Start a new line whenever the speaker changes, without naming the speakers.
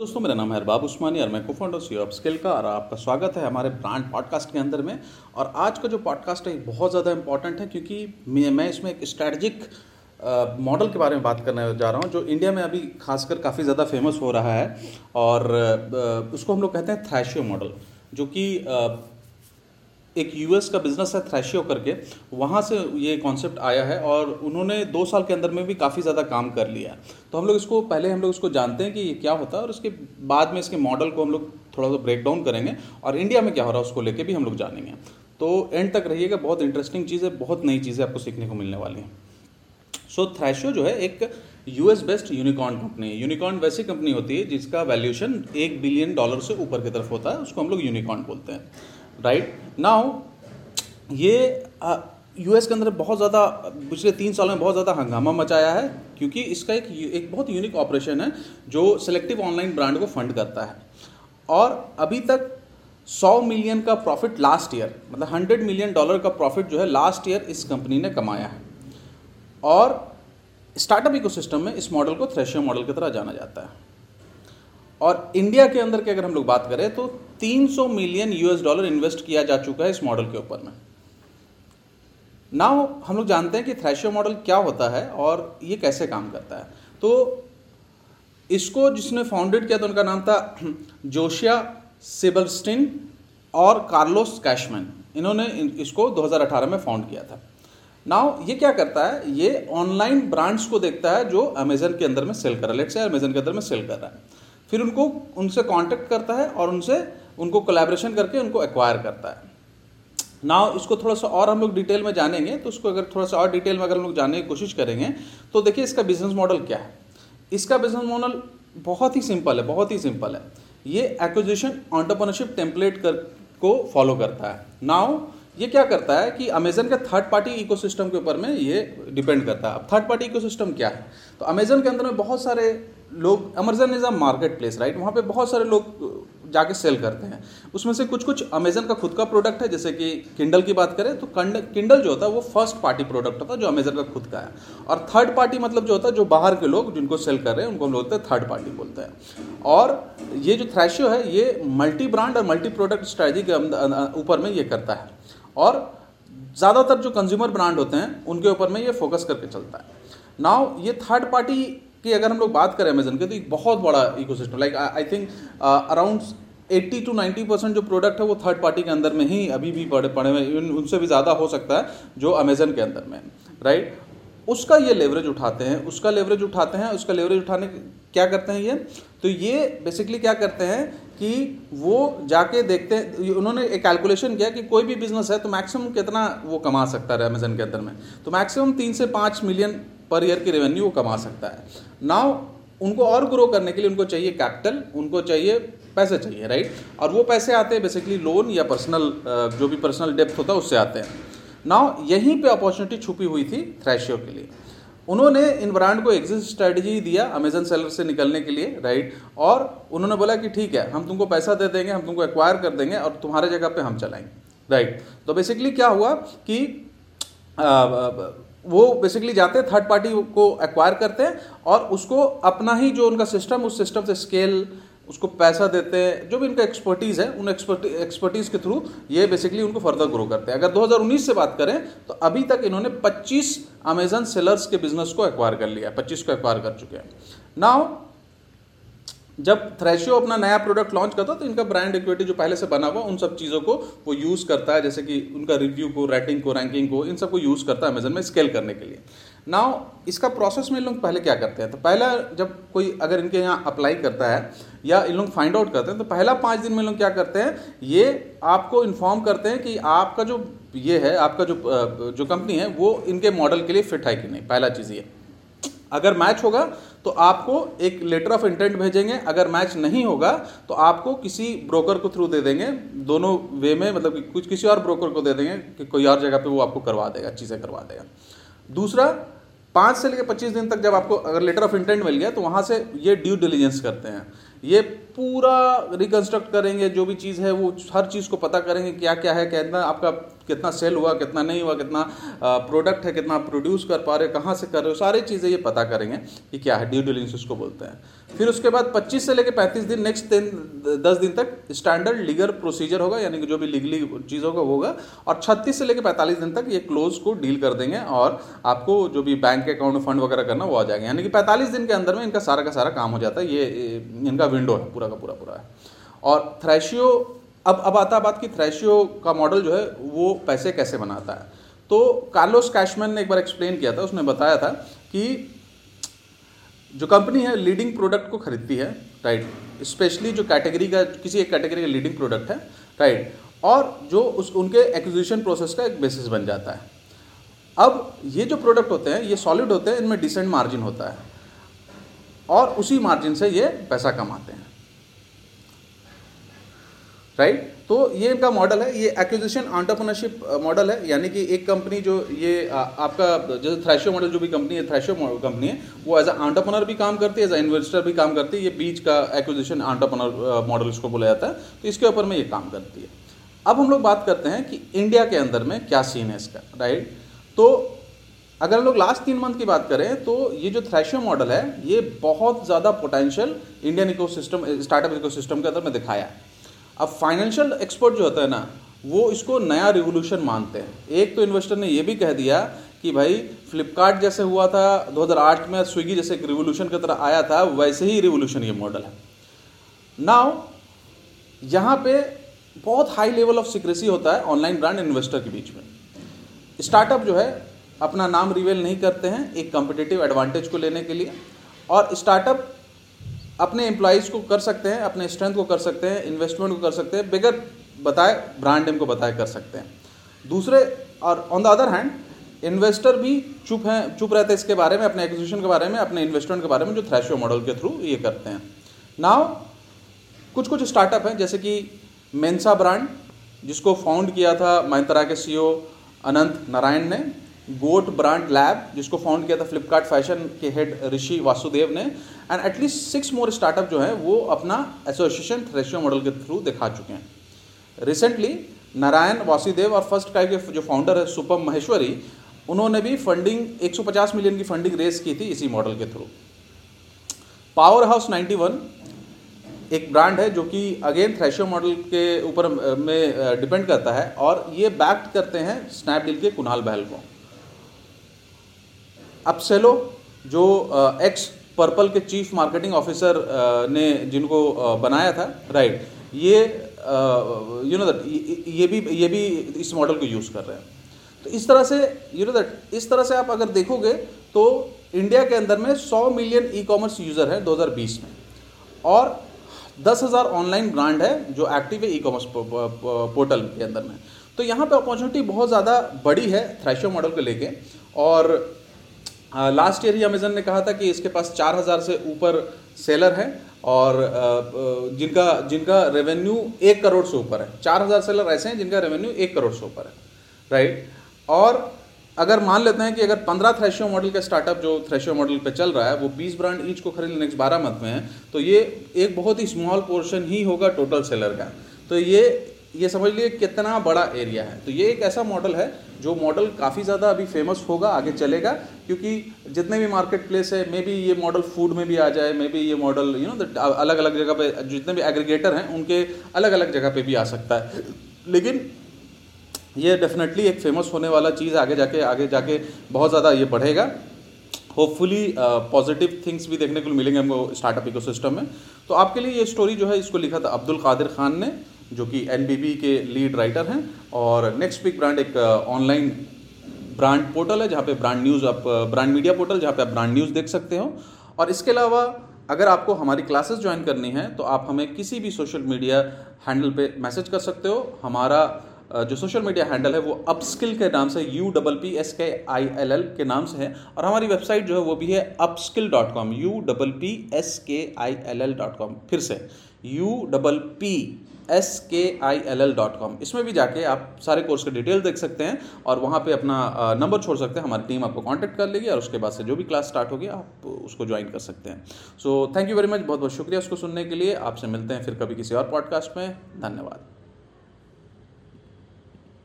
दोस्तों, मेरा नाम है अरबाब उस्मानी और मैं को फाउंडर सी ऑफ़ स्किल का और आपका स्वागत है हमारे ब्रांड पॉडकास्ट के अंदर में। और आज का जो पॉडकास्ट है बहुत ज़्यादा इंपॉर्टेंट है क्योंकि मैं इसमें एक स्ट्रैटेजिक मॉडल के बारे में बात करने जा रहा हूँ, जो इंडिया में अभी खासकर काफ़ी ज़्यादा फ़ेमस हो रहा है। और उसको हम लोग कहते हैं थ्रैशियो मॉडल जो कि एक यूएस का बिज़नेस है थ्रैशियो करके वहाँ से ये कॉन्सेप्ट आया है और उन्होंने दो साल के अंदर में भी काफ़ी ज़्यादा काम कर लिया तो हम लोग इसको पहले हम लोग इसको जानते हैं कि ये क्या होता है और उसके बाद में इसके मॉडल को हम लोग थोड़ा सा ब्रेक डाउन करेंगे और इंडिया में क्या हो रहा है उसको लेके भी हम लोग जानेंगे। तो एंड तक रहिएगा बहुत इंटरेस्टिंग चीज़ है बहुत नई चीज़ें आपको सीखने को मिलने वाली हैं। सो so, थ्रैशियो जो है एक यूएस बेस्ड यूनिकॉर्न कंपनी है। यूनिकॉर्न वैसी कंपनी होती है जिसका वैल्यूएशन एक बिलियन डॉलर से ऊपर की तरफ़ होता है उसको हम लोग यूनिकॉर्न बोलते हैं। राइट नाउ ये यूएस के अंदर बहुत ज़्यादा, पिछले तीन सालों में बहुत ज़्यादा हंगामा मचाया है, क्योंकि इसका एक एक बहुत यूनिक ऑपरेशन है, जो सिलेक्टिव ऑनलाइन ब्रांड को फंड करता है। और अभी तक 100 मिलियन का प्रॉफिट लास्ट ईयर मतलब 100 मिलियन डॉलर का प्रॉफिट जो है लास्ट ईयर इस कंपनी ने कमाया है। और स्टार्टअप इकोसिस्टम में इस मॉडल को थ्रेशियो मॉडल की तरह जाना जाता है। और इंडिया के अंदर की अगर हम लोग बात करें तो 300 मिलियन यूएस डॉलर इन्वेस्ट किया जा चुका है इस मॉडल के ऊपर में। नाउ हम लोग जानते हैं कि थ्रेशियो मॉडल क्या होता है और ये कैसे काम करता है। तो इसको जिसने फाउंडेड किया था, उनका नाम था जोशिया सिबलस्टिन और कार्लोस कैशमैन। इन्होंने इसको 2018 में फाउंड किया था। नाउ ये क्या करता है? ये ऑनलाइन ब्रांड्स को देखता है जो अमेजन के अंदर में सेल कर रहा है। लेट से अमेजन के अंदर में सेल कर रहा है। फिर उनको, उनसे कांटेक्ट करता है और उनसे, उनको कोलैबोरेशन करके उनको एक्वायर करता है। नाउ इसको थोड़ा सा और हम लोग डिटेल में जानेंगे तो उसको अगर थोड़ा सा और डिटेल में अगर हम लोग जानने की कोशिश करेंगे तो देखिए इसका बिज़नेस मॉडल क्या है। इसका बिज़नेस मॉडल बहुत ही सिंपल है, बहुत ही सिंपल है। ये एक्विजिशन ऑन्टरप्रनरशिप टेम्पलेट कर, को फॉलो करता है। नाउ ये क्या करता है कि अमेजन के थर्ड पार्टी इकोसिस्टम के ऊपर में ये डिपेंड करता है। अब थर्ड पार्टी इकोसिस्टम क्या है? तो अमेजन के अंदर में बहुत सारे लोग Amazon is a market place right वहाँ पे बहुत सारे लोग जाके सेल करते हैं। उसमें से कुछ कुछ अमेजन का खुद का प्रोडक्ट है, जैसे कि किंडल की बात करें तो किंडल जो होता है वो फ़र्स्ट पार्टी प्रोडक्ट होता है जो अमेजन का खुद का है। और थर्ड पार्टी मतलब जो होता है, जो बाहर के लोग जिनको सेल कर रहे हैं, उनको हम लोग थर्ड पार्टी बोलते हैं। और ये जो थ्रैशियो है, ये मल्टी ब्रांड और मल्टी प्रोडक्ट स्ट्रैटेजी के ऊपर में ये करता है। और ज़्यादातर जो कंज्यूमर ब्रांड होते हैं, उनके ऊपर में ये फोकस करके चलता है। नाउ ये थर्ड पार्टी की अगर हम लोग बात करें अमेजन के तो एक बहुत बड़ा ecosystem like I think around 80 to 90 percent जो प्रोडक्ट है, वो थर्ड पार्टी के अंदर में ही अभी भी पड़े पड़े हुए इवन उनसे भी ज़्यादा हो सकता है जो अमेजन के अंदर में राइट उसका ये लेवरेज उठाते हैं, उसका लेवरेज उठाते हैं, उसका लेवरेज उठाने क्या करते हैं ये? तो ये बेसिकली क्या करते हैं कि वो जाके देखते हैं उन्होंने एक कैलकुलेशन किया कि कोई भी बिज़नेस है तो मैक्सिमम कितना वो कमा सकता है अमेजन के अंदर में। तो मैक्सिमम तीन से पाँच मिलियन पर ईयर की रेवेन्यू वो कमा सकता है। नाउ उनको और ग्रो करने के लिए उनको चाहिए कैपिटल उनको चाहिए पैसे चाहिए राइट और वो पैसे आते हैं बेसिकली लोन या पर्सनल जो भी पर्सनल डेप्थ होता है, उससे आते हैं। नाउ यहीं पे अपॉर्चुनिटी छुपी हुई थी थ्रैशियो के लिए। उन्होंने इन ब्रांड को एग्जिट स्ट्रेटजी दिया अमेजन सेलर से निकलने के लिए राइट और उन्होंने बोला कि ठीक है हम तुमको पैसा दे देंगे हम तुमको एक्वायर कर देंगे और तुम्हारे जगह पे हम चलाएँगे राइट तो बेसिकली क्या हुआ कि आ, वो बेसिकली जाते हैं थर्ड पार्टी को एक्वायर करते हैं और उसको अपना ही जो उनका सिस्टम उस सिस्टम से स्केल उसको पैसा देते हैं, जो भी इनका एक्सपर्टीज़ है, उन एक्सपर्टी एक्सपर्टीज़ के थ्रू ये बेसिकली उनको फर्दर ग्रो करते हैं। अगर 2019 से बात करें तो अभी तक इन्होंने 25 अमेजन सेलर्स के बिज़नेस को एक्वायर कर लिया 25 को एक्वायर कर चुके हैं। नाउ जब थ्रेशियो अपना नया प्रोडक्ट लॉन्च करता तो इनका ब्रांड इक्विटी जो पहले से बना हुआ, उन सब चीज़ों को वो यूज़ करता है, जैसे कि उनका रिव्यू को रेटिंग को रैंकिंग को, इन सबको यूज़ करता है अमेजन में स्केल करने के लिए। नाउ इसका प्रोसेस में इन लोग पहले क्या करते हैं? तो पहला जब कोई अगर इनके यहाँ अप्लाई करता है, या इन लोग फाइंड आउट करते हैं तो पहला पाँच दिन में लोग क्या करते हैं? ये आपको इन्फॉर्म करते हैं कि आपका जो ये है, आपका जो जो कंपनी है, वो इनके मॉडल के लिए फिट है कि नहीं? पहला चीज़ ये। अगर मैच होगा तो आपको एक लेटर ऑफ़ इंटेंट भेजेंगे। अगर मैच नहीं होगा तो आपको किसी ब्रोकर को थ्रू दे देंगे। दोनों वे में मतलब कुछ, किसी और ब्रोकर को दे देंगे कि कोई और जगह पे वो आपको करवा देगा, चीज़ें करवा देगा। दूसरा, पाँच से लेकर पच्चीस दिन तक जब आपको अगर लेटर ऑफ़ इंटेंट मिल गया तो वहाँ से ये ड्यू डिलीजेंस करते हैं। ये पूरा रिकन्स्ट्रक्ट करेंगे, जो भी चीज़ है, वो हर चीज़ को पता करेंगे क्या क्या है, कितना आपका, कितना सेल हुआ, कितना नहीं हुआ, कितना प्रोडक्ट है, कितना प्रोड्यूस कर पा रहे हो, कहाँ से कर रहे हो, सारी चीज़ें ये पता करेंगे कि क्या है ड्यू डिलीजेंस उसको बोलते हैं। फिर उसके बाद 25 से लेकर 35 दिन नेक्स्ट दिन, दस दिन तक स्टैंडर्ड लीगल प्रोसीजर होगा, यानी कि जो भी लीगली चीज़ होगा होगा, और 36 से लेकर 45 दिन तक ये क्लोज को डील कर देंगे, और आपको जो भी बैंक अकाउंट फंड वगैरह करना, वो आ जाएगा। यानी कि 45 दिन के अंदर में इनका सारा का सारा काम हो जाता है ये, इनका विंडो है, पूरा का पूरा पूरा है। और थ्रेशियो अब अब आता बात कि थ्रेशियो का मॉडल जो है, वो पैसे कैसे बनाता है? तो कार्लोस कैशमैन ने एक बार एक्सप्लेन किया था, उसने बताया था कि जो कंपनी है लीडिंग प्रोडक्ट को खरीदती है राइट स्पेशली जो कैटेगरी का, किसी एक कैटेगरी का लीडिंग प्रोडक्ट है राइट और जो उस, उनके एक्विजिशन प्रोसेस का एक बेसिस बन जाता है। अब ये जो प्रोडक्ट होते हैं, ये सॉलिड होते हैं, इनमें डिसेंट मार्जिन होता है। और उसी मार्जिन से ये पैसा कमाते हैं। राइट तो ये इनका मॉडल है, ये एक्विजिशन आंटरप्रनरशिप मॉडल है, यानी कि एक कंपनी जो ये आपका जैसे थ्रेशो मॉडल जो भी कंपनी है थ्रेशो कंपनी है, वो एज अंटरप्रनर भी काम करती है एज इन्वेस्टर भी काम करती है, ये बीच का एक्विजिशन आंटरप्रनर मॉडल इसको बोला जाता है तो इसके ऊपर में ये काम करती है। अब हम लोग बात करते हैं कि इंडिया के अंदर में क्या सीन है इसका राइट तो अगर हम लोग लास्ट तीन मंथ की बात करें तो ये जो थ्रेशो मॉडल है, ये बहुत ज़्यादा potential Indian ecosystem startup ecosystem के अंदर में दिखाया अब फाइनेंशियल एक्सपर्ट जो होता है ना, वो इसको नया रिवोल्यूशन मानते हैं। एक तो इन्वेस्टर ने ये भी कह दिया कि भाई फ्लिपकार्ट जैसे हुआ था 2008 में स्विगी जैसे एक रिवोल्यूशन की तरह आया था, वैसे ही रिवोल्यूशन ये मॉडल है। नाउ यहाँ पे बहुत हाई लेवल ऑफ़ सिक्रेसी होता है ऑनलाइन ब्रांड इन्वेस्टर के बीच में। स्टार्टअप जो है अपना नाम रिवेल नहीं करते हैं एक कम्पिटेटिव एडवांटेज को लेने के लिए। और स्टार्टअप अपने एम्प्लॉयज़ को कर सकते हैं, अपने स्ट्रेंथ को कर सकते हैं इन्वेस्टमेंट को कर सकते हैं बगैर बताए ब्रांड नेम को बताए कर सकते हैं। दूसरे और on the other hand investor भी चुप हैं, चुप रहते हैं इसके बारे में, अपने एक्विजिशन के बारे में, अपने इन्वेस्टमेंट के बारे में, जो थ्रेशो मॉडल के थ्रू ये करते हैं। नाउ कुछ कुछ स्टार्टअप हैं, जैसे कि मेन्सा ब्रांड जिसको फाउंड किया था महिंद्रा के सीईओ अनंत नारायण ने। गोट ब्रांड लैब, जिसको फाउंड किया था फ्लिपकार्ट फ़ैशन के हेड ऋषि वासुदेव ने and at least six more startup जो है, वो अपना एसोसिएशन थ्रेशियो मॉडल के थ्रू दिखा चुके हैं। रिसेंटली नारायण वासुदेव और फ़र्स्ट काई के जो फाउंडर है सुपम महेश्वरी उन्होंने भी फंडिंग 150 मिलियन की फंडिंग रेस की थी इसी मॉडल के थ्रू पावर हाउस 91 एक ब्रांड है, जो कि अगेन थ्रेशियो मॉडल के ऊपर में डिपेंड करता है, और ये बैक्ट करते हैं स्नैपडील के कुणाल बहल को। अपसेलो जो एक्स पर्पल के चीफ मार्केटिंग ऑफिसर ने जिनको बनाया था राइट ये यू नो दैट ये भी ये भी इस मॉडल को यूज़ कर रहे हैं। तो इस तरह से यू नो दैट इस तरह से आप अगर देखोगे तो इंडिया के अंदर में 100 मिलियन ई कॉमर्स यूज़र है 2020 में। और दस हज़ार ऑनलाइन ब्रांड है, जो एक्टिव है ई कॉमर्स पोर्टल के अंदर में। तो यहाँ पे अपॉर्चुनिटी बहुत ज़्यादा बड़ी है थ्रेशो मॉडल को लेके। और लास्ट ईयर ही अमेजन ने कहा था कि इसके पास चार हज़ार से ऊपर सेलर हैं और जिनका जिनका रेवेन्यू एक करोड़ से ऊपर है। चार हज़ार सेलर ऐसे हैं जिनका रेवेन्यू एक करोड़ से ऊपर है राइट और अगर मान लेते हैं कि अगर पंद्रह थ्रेशियो मॉडल का स्टार्टअप जो थ्रेशियो मॉडल पे चल रहा है, वो बीस ब्रांड ईच को खरीद नेक्स्ट बारह मंथ में है तो ये एक बहुत ही स्मॉल पोर्शन ही होगा टोटल सेलर का। तो ये ये समझ लिए कितना बड़ा एरिया है। तो ये एक ऐसा मॉडल है, जो मॉडल काफ़ी ज़्यादा अभी फ़ेमस होगा, आगे चलेगा, क्योंकि जितने भी मार्केट प्लेस है मे बी ये मॉडल फ़ूड में भी आ जाए मे बी ये मॉडल यू नो अलग अलग जगह पे, जितने भी एग्रीगेटर हैं, उनके अलग अलग जगह पे भी आ सकता है। लेकिन ये डेफिनेटली एक फ़ेमस होने वाला चीज़ आगे जाके आगे जाके बहुत ज़्यादा ये बढ़ेगा। होपफुली पॉजिटिव थिंग्स भी देखने को मिलेंगे हमको स्टार्टअप इकोसिस्टम में। तो आपके लिए ये स्टोरी जो है, इसको लिखा था अब्दुल कादिर खान ने। जो कि एन के लीड राइटर हैं और नेक्स्ट वीक ब्रांड एक ऑनलाइन ब्रांड पोर्टल है जहाँ पे ब्रांड न्यूज़ आप ब्रांड मीडिया पोर्टल जहाँ पे आप ब्रांड न्यूज़ देख सकते हो। और इसके अलावा अगर आपको हमारी क्लासेस ज्वाइन करनी है तो आप हमें किसी भी सोशल मीडिया हैंडल पे मैसेज कर सकते हो। हमारा जो सोशल मीडिया हैंडल है वो अपस्किल के नाम से U double P S K I L L के नाम से है। और हमारी वेबसाइट जो है वो भी है upskill dot com U double P S K I L L dot com फिर से U double P S K I L L dot com इसमें भी जाके आप सारे कोर्स के डिटेल देख सकते हैं और वहाँ पे अपना नंबर छोड़ सकते हैं। हमारी टीम आपको कांटेक्ट कर लेगी और उसके बाद से जो भी क्लास स्टार्ट होगी, आप उसको ज्वाइन कर सकते हैं। So thank you very much बहुत बहुत शुक्रिया उसको सुनने के लिए। आपसे मिलते हैं फिर कभी किसी और पॉडकास्ट में। धन्यवाद।